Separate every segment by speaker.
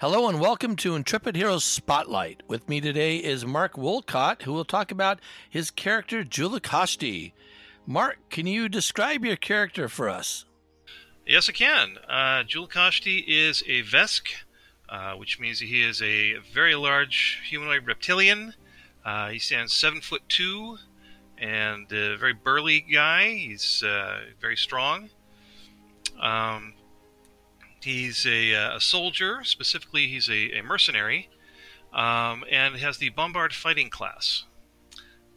Speaker 1: Hello and welcome to Intrepid Heroes Spotlight. With me today is Mark Woolcott, who will talk about his character Julakashti. Mark, can you describe your character for us?
Speaker 2: Yes, I can. Uh, Julakashti is a Vesk, uh, which means he is a very large humanoid reptilian. Uh, he stands seven foot two, and a very burly guy. He's uh, very strong. Um, he's a, uh, a, soldier. Specifically, he's a, a mercenary, um, and has the Bombard fighting class.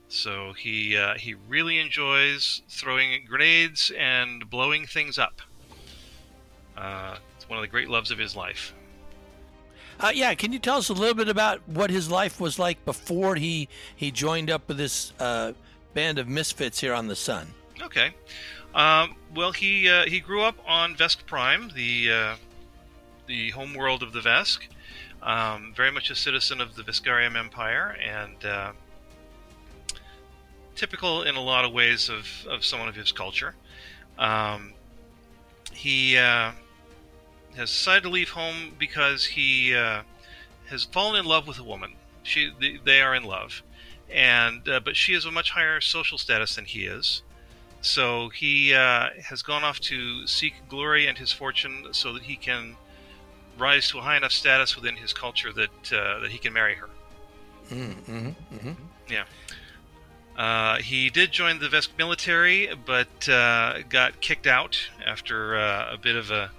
Speaker 2: So he uh, he really enjoys throwing grenades and blowing things up. Uh, it's one of the great loves of his life.
Speaker 1: Uh, yeah, can you tell us a little bit about what his life was like before he he joined up with this uh, band of misfits here on the Sun?
Speaker 2: Okay. Um, well, he uh, he grew up on Vesk Prime, the uh, the home world of the Vesk. Um, very much a citizen of the Veskarium Empire, and uh, typical in a lot of ways of, of someone of his culture. Um, he uh, has decided to leave home because he uh, has fallen in love with a woman. She, they are in love, and uh, but she is a much higher social status than he is. So he uh, has gone off to seek glory and his fortune, so that he can rise to a high enough status within his culture that uh, that he can marry her.
Speaker 1: Mm-hmm, mm-hmm.
Speaker 2: Yeah. Uh, he did join the Vesk military, but uh, got kicked out after uh, a bit of a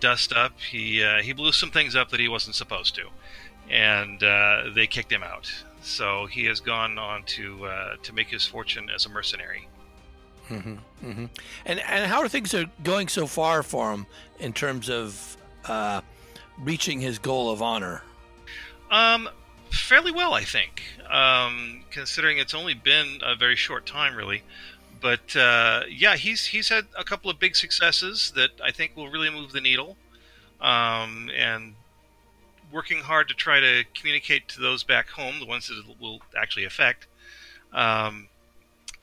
Speaker 2: dust up. He uh, he blew some things up that he wasn't supposed to, and uh, they kicked him out. So he has gone on to uh, to make his fortune as a mercenary.
Speaker 1: Mm-hmm, mm-hmm. And and how are things are going so far for him in terms of reaching his goal of honor?
Speaker 2: Um, fairly well, I think, um, considering it's only been a very short time, really. But uh, yeah, he's he's had a couple of big successes that I think will really move the needle, um, and working hard to try to communicate to those back home, the ones that will actually affect. Um,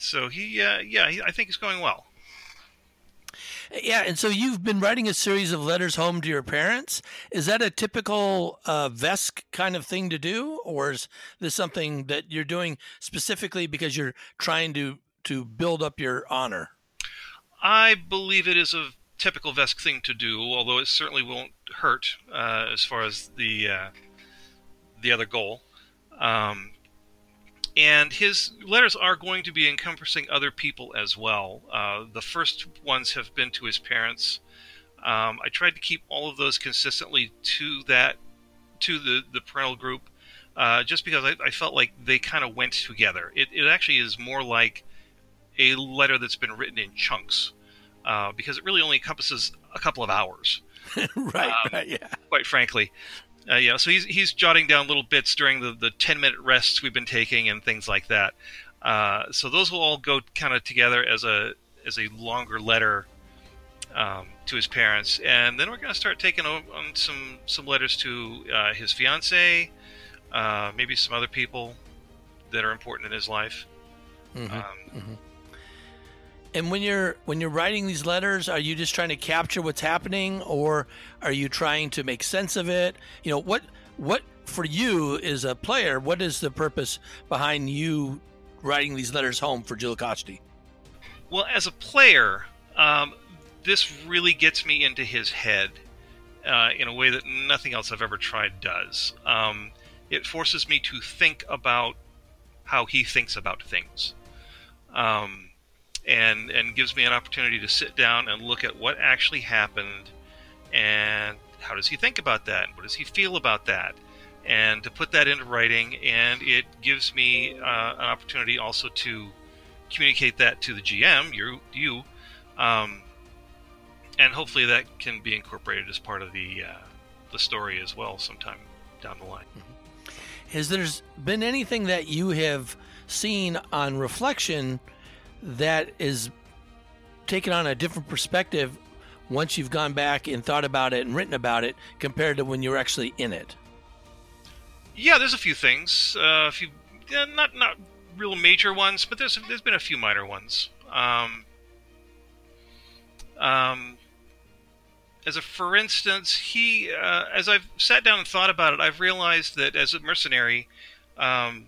Speaker 2: so he, uh, yeah, he, I think it's going well.
Speaker 1: Yeah, and so you've been writing a series of letters home to your parents. Is that a typical uh, Vesk kind of thing to do, or is this something that you're doing specifically because you're trying to to build up your honor?
Speaker 2: I believe it is a typical Vesk thing to do, although it certainly won't hurt uh, as far as the uh, the other goal. Um, and his letters are going to be encompassing other people as well. Uh, the first ones have been to his parents. Um, I tried to keep all of those consistently to that, to the the parental group, uh, just because I, I, felt like they kind of went together. It, it actually is more like a letter that's been written in chunks, uh, because it really only encompasses a couple of hours.
Speaker 1: right, um, right, yeah.
Speaker 2: Quite frankly, uh, yeah, so he's he's jotting down little bits during the the ten minute rests we've been taking and things like that. Uh, so those will all go kind of together as a as a longer letter um, to his parents, and then we're going to start taking on some some letters to uh, his fiance, uh, maybe some other people that are important in his life.
Speaker 1: Mm-hmm. Um, mm-hmm. And when you're when you're writing these letters, are you just trying to capture what's happening, or are you trying to make sense of it? You know what what for you as a player, what is the purpose behind you writing these letters home for Julakashti?
Speaker 2: Well, as a player, um, this really gets me into his head uh, in a way that nothing else I've ever tried does. Um, it forces me to think about how he thinks about things. Um, and and gives me an opportunity to sit down and look at what actually happened and how does he think about that? And what does he feel about that? And to put that into writing and it gives me uh, an opportunity also to communicate that to the gm you you um, and hopefully that can be incorporated as part of the uh, the story as well sometime down the line.
Speaker 1: Mm-hmm. has there been anything that you have seen on reflection that is taken on a different perspective once you've gone back and thought about it and written about it compared to when you're actually in it?
Speaker 2: Yeah, there's a few things. Uh, a few, yeah, not not real major ones, but there's there's been a few minor ones. Um, um, as a for instance, he uh, as I've sat down and thought about it, I've realized that as a mercenary, um,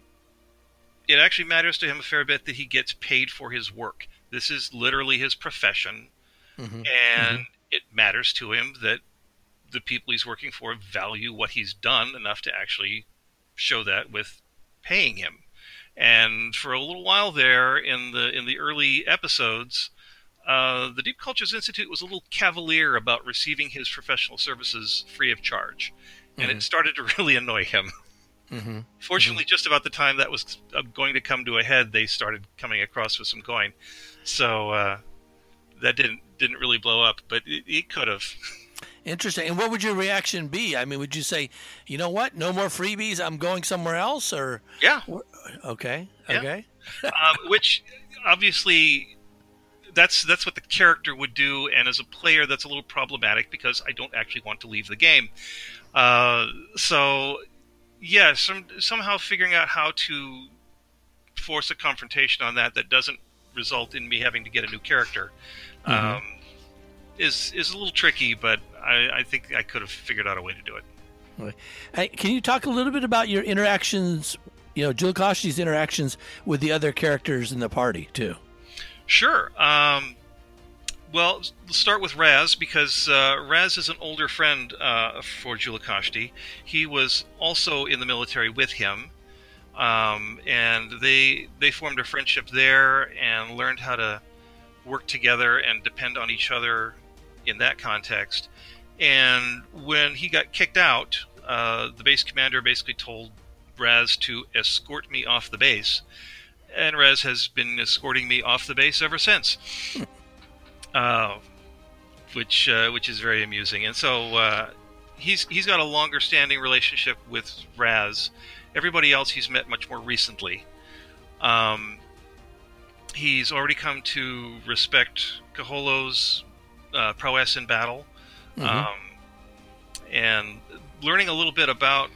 Speaker 2: it actually matters to him a fair bit that he gets paid for his work. This is literally his profession, mm-hmm. and mm-hmm. it matters to him that the people he's working for value what he's done enough to actually show that with paying him. And for a little while there in the in the early episodes, uh, the Deep Cultures Institute was a little cavalier about receiving his professional services free of charge, and mm-hmm. it started to really annoy him. Mm-hmm. Fortunately, mm-hmm. just about the time that was uh, going to come to a head, they started coming across with some coin. So uh, that didn't didn't really blow up, but it, it could have.
Speaker 1: Interesting. And what would your reaction be? I mean, would you say, you know what, no more freebies, I'm going somewhere else, or
Speaker 2: yeah,
Speaker 1: okay, yeah. okay,
Speaker 2: um, which obviously that's that's what the character would do, and as a player, that's a little problematic because I don't actually want to leave the game. Uh, so, yeah, some, somehow figuring out how to force a confrontation on that that doesn't result in me having to get a new character. Mm-hmm. Um, is is a little tricky, but I, I think I could have figured out a way to do it.
Speaker 1: Hey, can you talk a little bit about your interactions? You know, Jill interactions with the other characters in the party too.
Speaker 2: Sure. Um, well, let's start with Raz because uh, Raz is an older friend uh, for Julakashti. He was also in the military with him, um, and they they formed a friendship there and learned how to work together and depend on each other in that context. And when he got kicked out, uh, the base commander basically told Raz to escort me off the base. And Raz has been escorting me off the base ever since. Uh, which uh, which is very amusing. And so uh, he's he's got a longer standing relationship with Raz. Everybody else he's met much more recently. Um, he's already come to respect Kaholo's uh, prowess in battle, mm-hmm. um, and learning a little bit about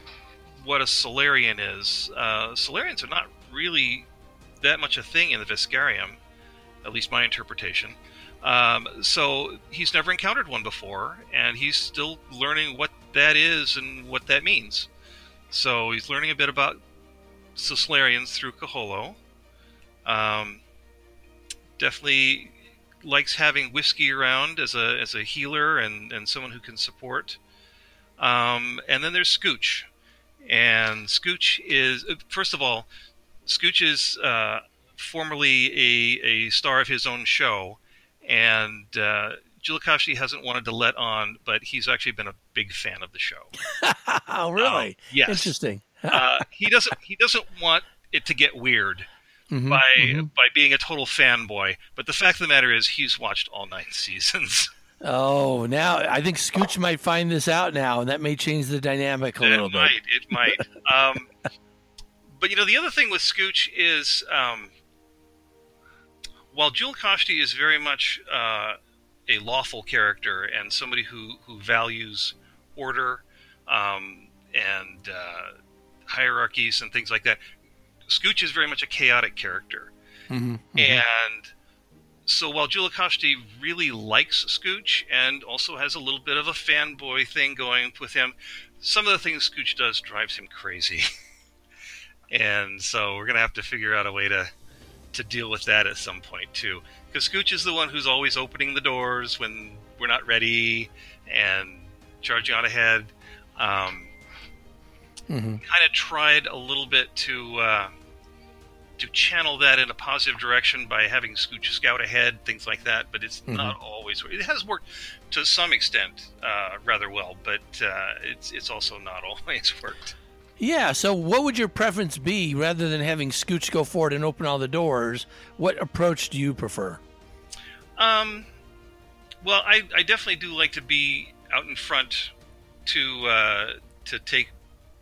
Speaker 2: what a Solarian is. Uh, Solarians are not really that much a thing in the Veskarium, at least my interpretation. Um, so he's never encountered one before, and he's still learning what that is and what that means. So he's learning a bit about Solarians through Kaholo. Um, definitely likes having whiskey around as a as a healer and and someone who can support. Um, and then there's Scooch, and Scooch is first of all, Scooch is uh, formerly a a star of his own show, and uh, Julakashti hasn't wanted to let on, but he's actually been a big fan of the show.
Speaker 1: oh, really?
Speaker 2: Um, yes.
Speaker 1: Interesting.
Speaker 2: uh, he doesn't he doesn't want it to get weird mm-hmm, by mm-hmm. by being a total fanboy. But the fact of the matter is, he's watched all nine seasons.
Speaker 1: Oh, now I think Scooch might find this out now, and that may change the dynamic a
Speaker 2: it
Speaker 1: little
Speaker 2: might,
Speaker 1: bit.
Speaker 2: It might. It might. um, but you know, the other thing with Scooch is, um, while Julakashti is very much uh, a lawful character and somebody who who values order um, and uh, hierarchies and things like that, Scooch is very much a chaotic character, mm-hmm, mm-hmm. and so while Julakashti really likes Scooch and also has a little bit of a fanboy thing going with him, some of the things Scooch does drives him crazy, and so we're gonna have to figure out a way to to deal with that at some point too. Because Scooch is the one who's always opening the doors when we're not ready and charging on ahead. Um, mm-hmm. Kind of tried a little bit to uh, to channel that in a positive direction by having Scooch scout ahead, things like that. But it's mm-hmm. not always. It has worked to some extent uh, rather well, but uh, it's it's also not always worked.
Speaker 1: Yeah. So, what would your preference be rather than having Scooch go forward and open all the doors? What approach do you prefer?
Speaker 2: Um. Well, I, I definitely do like to be out in front to uh, to take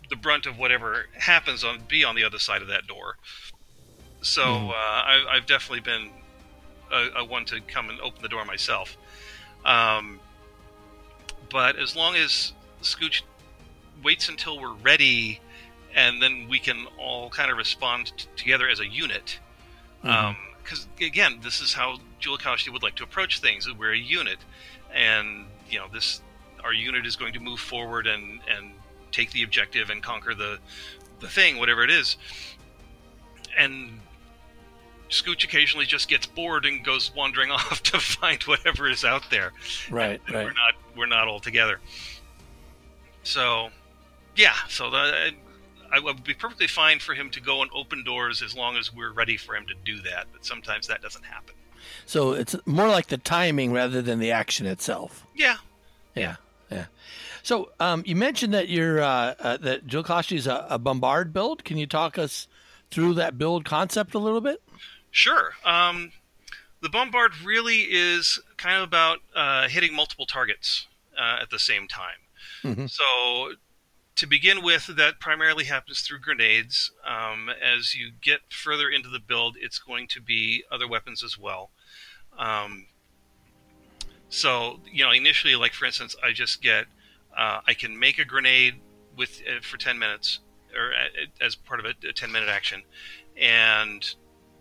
Speaker 2: the brunt of whatever happens on be on the other side of that door. So mm. uh, I, I've definitely been a, a, one to come and open the door myself. Um, but as long as Scooch waits until we're ready, and then we can all kind of respond t- together as a unit. Because mm-hmm. um, again, this is how Julakashti would like to approach things. We're a unit, and you know this our unit is going to move forward and and take the objective and conquer the the thing, whatever it is. And Scooch occasionally just gets bored and goes wandering off to find whatever is out there.
Speaker 1: Right,
Speaker 2: And
Speaker 1: right.
Speaker 2: We're not we're not all together. So, yeah. So the, I would be perfectly fine for him to go and open doors as long as we're ready for him to do that. But sometimes that doesn't happen.
Speaker 1: So it's more like the timing rather than the action itself.
Speaker 2: Yeah.
Speaker 1: Yeah, yeah. So um, you mentioned that you're uh, uh, that Julakashti is a, a bombard build. Can you talk us through that build concept a little bit?
Speaker 2: Sure. Um, the bombard really is kind of about uh, hitting multiple targets uh, at the same time.
Speaker 1: Mhm.
Speaker 2: So, to begin with, that primarily happens through grenades. Um, as you get further into the build, it's going to be other weapons as well. Um, so, you know, initially, like for instance, I just get uh, I can make a grenade with uh, for ten minutes, or uh, as part of a, a ten minute action, and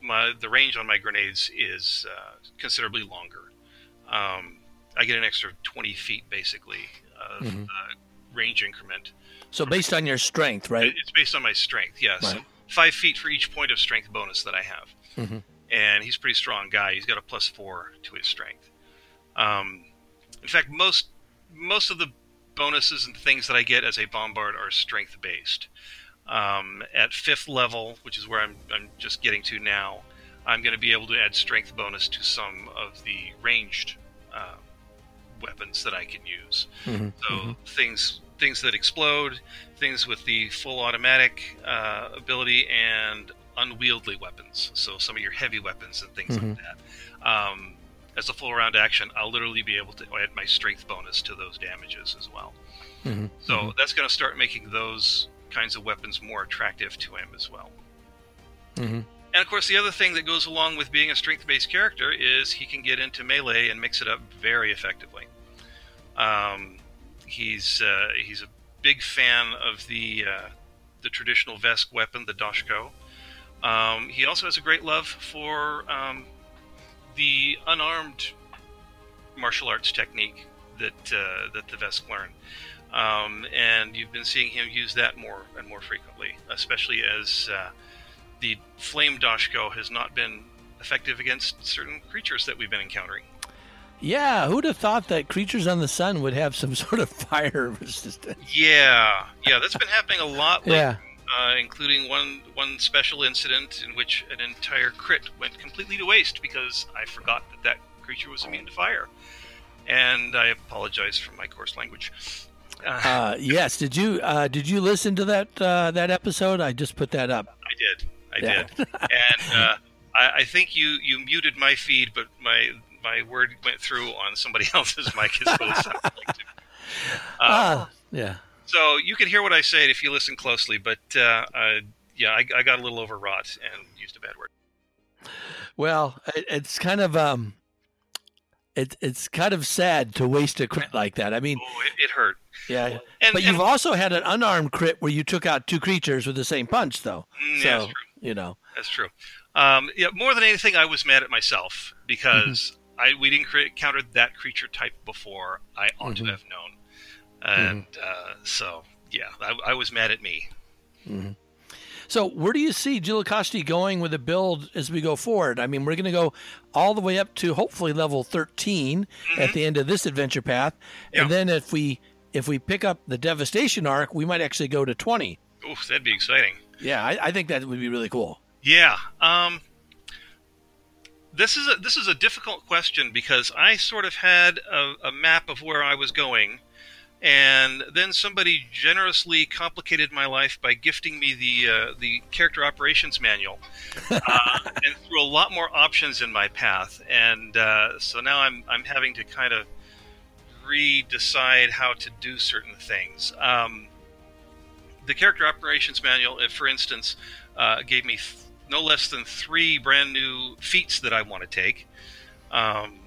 Speaker 2: my the range on my grenades is uh, considerably longer. Um, I get an extra 20 feet basically of
Speaker 1: Mhm.
Speaker 2: uh, range increment.
Speaker 1: So based on your strength, right?
Speaker 2: It's based on my strength, yes.
Speaker 1: Right.
Speaker 2: Five feet for each point of strength bonus that I have.
Speaker 1: Mhm.
Speaker 2: And he's a pretty strong guy. He's got a plus four to his strength. Um, in fact, most most of the bonuses and things that I get as a bombard are strength based. Um, at fifth level, which is where I'm, I'm just getting to now, I'm going to be able to add strength bonus to some of the ranged uh, weapons that I can use.
Speaker 1: Mhm,
Speaker 2: So
Speaker 1: mhm.
Speaker 2: things things that explode, things with the full automatic uh, ability, and unwieldy weapons. So some of your heavy weapons and things
Speaker 1: Mhm.
Speaker 2: like that. Um, as a full round action, I'll literally be able to add my strength bonus to those damages as well.
Speaker 1: Mhm,
Speaker 2: So
Speaker 1: mhm.
Speaker 2: that's going to start making those kinds of weapons more attractive to him as well.
Speaker 1: Mhm.
Speaker 2: And of course, the other thing that goes along with being a strength based character is he can get into melee and mix it up very effectively. Um, he's uh, he's a big fan of the uh, the traditional Vesk weapon, the Doshko. Um, he also has a great love for um, the unarmed martial arts technique that uh, that the Vesk learn. Um, and you've been seeing him use that more and more frequently, especially as uh, the flame Doshko has not been effective against certain creatures that we've been encountering.
Speaker 1: Yeah, who'd have thought that creatures on the sun would have some sort of fire resistance?
Speaker 2: Yeah, yeah, that's been happening a lot. Lately,
Speaker 1: Yeah.
Speaker 2: uh, including one one special incident in which an entire crit went completely to waste because I forgot that that creature was immune to fire, and I apologize for my coarse language. Uh,
Speaker 1: Uh, yes. Did you uh, did you listen to that uh, that episode? I just put that up.
Speaker 2: I did, I
Speaker 1: Yeah.
Speaker 2: did, and uh, I, I think you you muted my feed, but my my word went through on somebody else's mic. Is what it sounded like to me. Uh,
Speaker 1: Ah, yeah.
Speaker 2: So you can hear what I say if you listen closely, but uh, uh, yeah, I, I got a little overwrought and used a bad word.
Speaker 1: Well, it, it's kind of um, it, it's kind of sad to waste a crit like that. I mean,
Speaker 2: Oh, it, it hurt.
Speaker 1: yeah.
Speaker 2: And,
Speaker 1: But
Speaker 2: and-
Speaker 1: you've also had an unarmed crit where you took out two creatures with the same punch, though.
Speaker 2: Mm,
Speaker 1: so
Speaker 2: yeah, that's true.
Speaker 1: you know.
Speaker 2: That's true. Um, yeah, more than anything, I was mad at myself because I we didn't cre- encounter that creature type before. I ought
Speaker 1: Mhm.
Speaker 2: to have known, and uh, so yeah, I, I was mad at me.
Speaker 1: So where do you see Julakashti going with the build as we go forward? I mean, we're going to go all the way up to hopefully level 13 at the end of this adventure path,
Speaker 2: Yeah.
Speaker 1: and then if we if we pick up the Devastation Ark, we might actually go to 20.
Speaker 2: Oof, that'd be exciting.
Speaker 1: Yeah, I, I think that would be really cool.
Speaker 2: Yeah. Um, this is a this is a difficult question because I sort of had a, a map of where I was going, and then somebody generously complicated my life by gifting me the uh, the character operations manual, uh, and threw a lot more options in my path. And uh, so now I'm I'm having to kind of re-decide how to do certain things. Um, the character operations manual, for instance, uh, gave me th- no less than three brand new feats that I want to take. Um,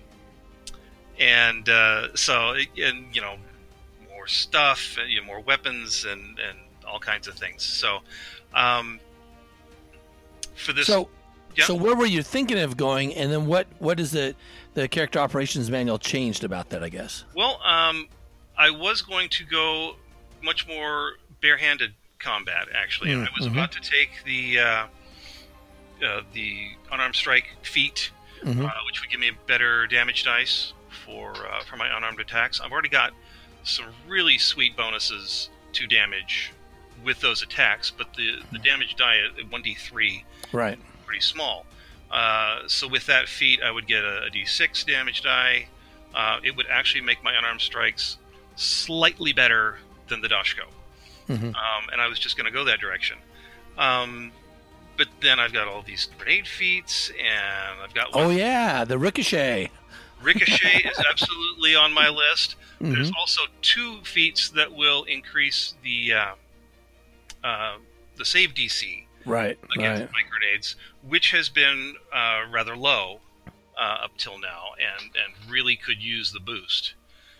Speaker 2: and uh, so, and you know, more stuff, you know, more weapons, and and all kinds of things. So, um, for this,
Speaker 1: so
Speaker 2: yeah.
Speaker 1: so where were you thinking of going, and then what what is the the character operations manual changed about that? I guess.
Speaker 2: Well, um, I was going to go much more barehanded combat. Actually,
Speaker 1: Mm,
Speaker 2: I was
Speaker 1: mhm.
Speaker 2: about to take the uh, uh, the unarmed strike feat,
Speaker 1: Mhm.
Speaker 2: uh, which would give me a better damage dice for uh, for my unarmed attacks. I've already got some really sweet bonuses to damage with those attacks, but the the damage die at one d three
Speaker 1: Right.
Speaker 2: pretty small. Uh, so with that feat, I would get a, a d6 damage die. Uh, it would actually make my unarmed strikes slightly better than the Doshko.
Speaker 1: Mhm.
Speaker 2: Um, and I was just going to go that direction. Um, but then I've got all these grenade feats, and I've got
Speaker 1: Oh yeah, the ricochet.
Speaker 2: Ricochet is absolutely on my list. There's
Speaker 1: Mhm.
Speaker 2: also two feats that will increase the uh, uh, the save DC
Speaker 1: Right.
Speaker 2: against
Speaker 1: Right.
Speaker 2: my grenades, which has been uh, rather low uh, up till now, and and really could use the boost.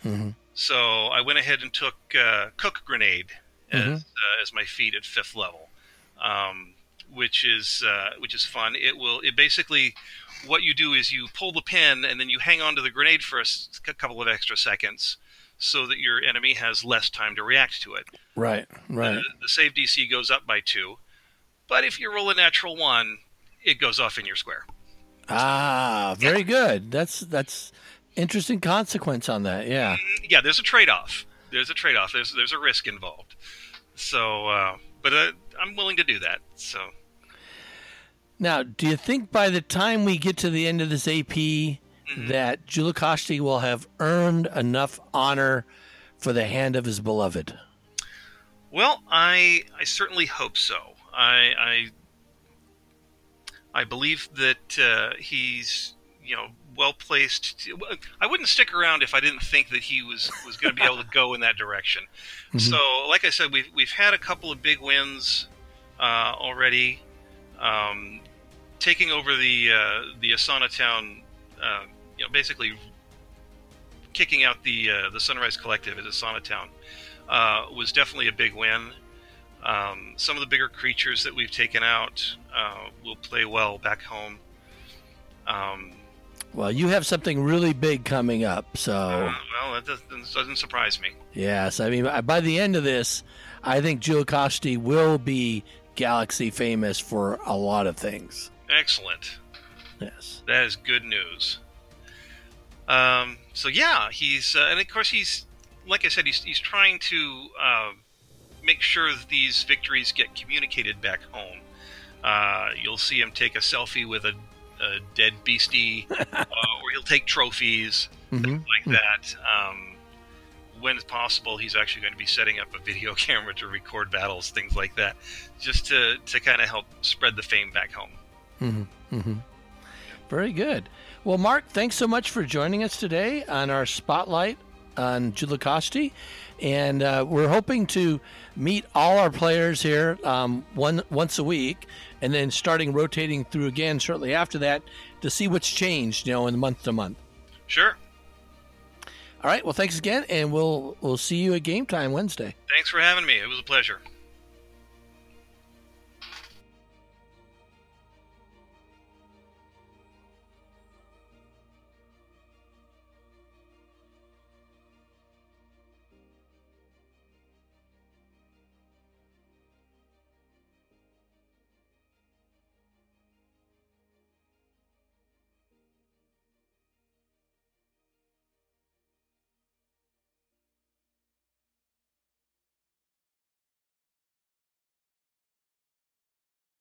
Speaker 1: Mhm.
Speaker 2: So I went ahead and took uh, Cook Grenade as
Speaker 1: Mhm.
Speaker 2: uh, as my feat at fifth level, um, which is uh, which is fun. It will it basically what you do is you pull the pin and then you hang on to the grenade for a couple of extra seconds, so that your enemy has less time to react to it.
Speaker 1: Right. Right.
Speaker 2: The, the save DC goes up by two, but if you roll a natural one, it goes off in your square.
Speaker 1: Ah, very good. That's that's interesting consequence on that. Yeah.
Speaker 2: Yeah, there's a trade-off. There's a trade-off. There's there's a risk involved. So, uh, but uh, I'm willing to do that. So,
Speaker 1: Now, do you think by the time we get to the end of this AP that Julakashti will have earned enough honor for the hand of his beloved?
Speaker 2: well, I I certainly hope so. I I, I believe that uh, he's you know well placed. I wouldn't stick around if I didn't think that he was was going to be able to go in that direction. So, like I said, we've we've had a couple of big wins uh, already. Um, taking over the uh, the Asana Town, uh, you know, basically kicking out the uh, the Sunrise Collective at Asana Town uh, was definitely a big win. Um, some of the bigger creatures that we've taken out uh, will play well back home. Um,
Speaker 1: Well, you have something really big coming up, so
Speaker 2: uh, well, that doesn't, doesn't surprise me.
Speaker 1: yes. I mean, by the end of this, I think Julakashti will be galaxy famous for a lot of things.
Speaker 2: Excellent.
Speaker 1: Yes.
Speaker 2: That is good news. Um, so yeah, he's uh, and of course he's like I said, he's he's trying to uh, make sure that these victories get communicated back home. Uh, you'll see him take a selfie with a, a dead beastie, uh, or he'll take trophies
Speaker 1: hmm
Speaker 2: like that. Um, when it's possible, he's actually going to be setting up a video camera to record battles, things like that, just to to kind of help spread the fame back home.
Speaker 1: Hmm hmm Very good. Well, Mark, thanks so much for joining us today on our spotlight on Julakashti. And uh, we're hoping to meet all our players here um, one once a week, and then starting rotating through again shortly after that to see what's changed, you know, in month to month.
Speaker 2: Sure.
Speaker 1: All right. Well, thanks again, and we'll we'll see you at game time Wednesday.
Speaker 2: Thanks for having me. It was a pleasure.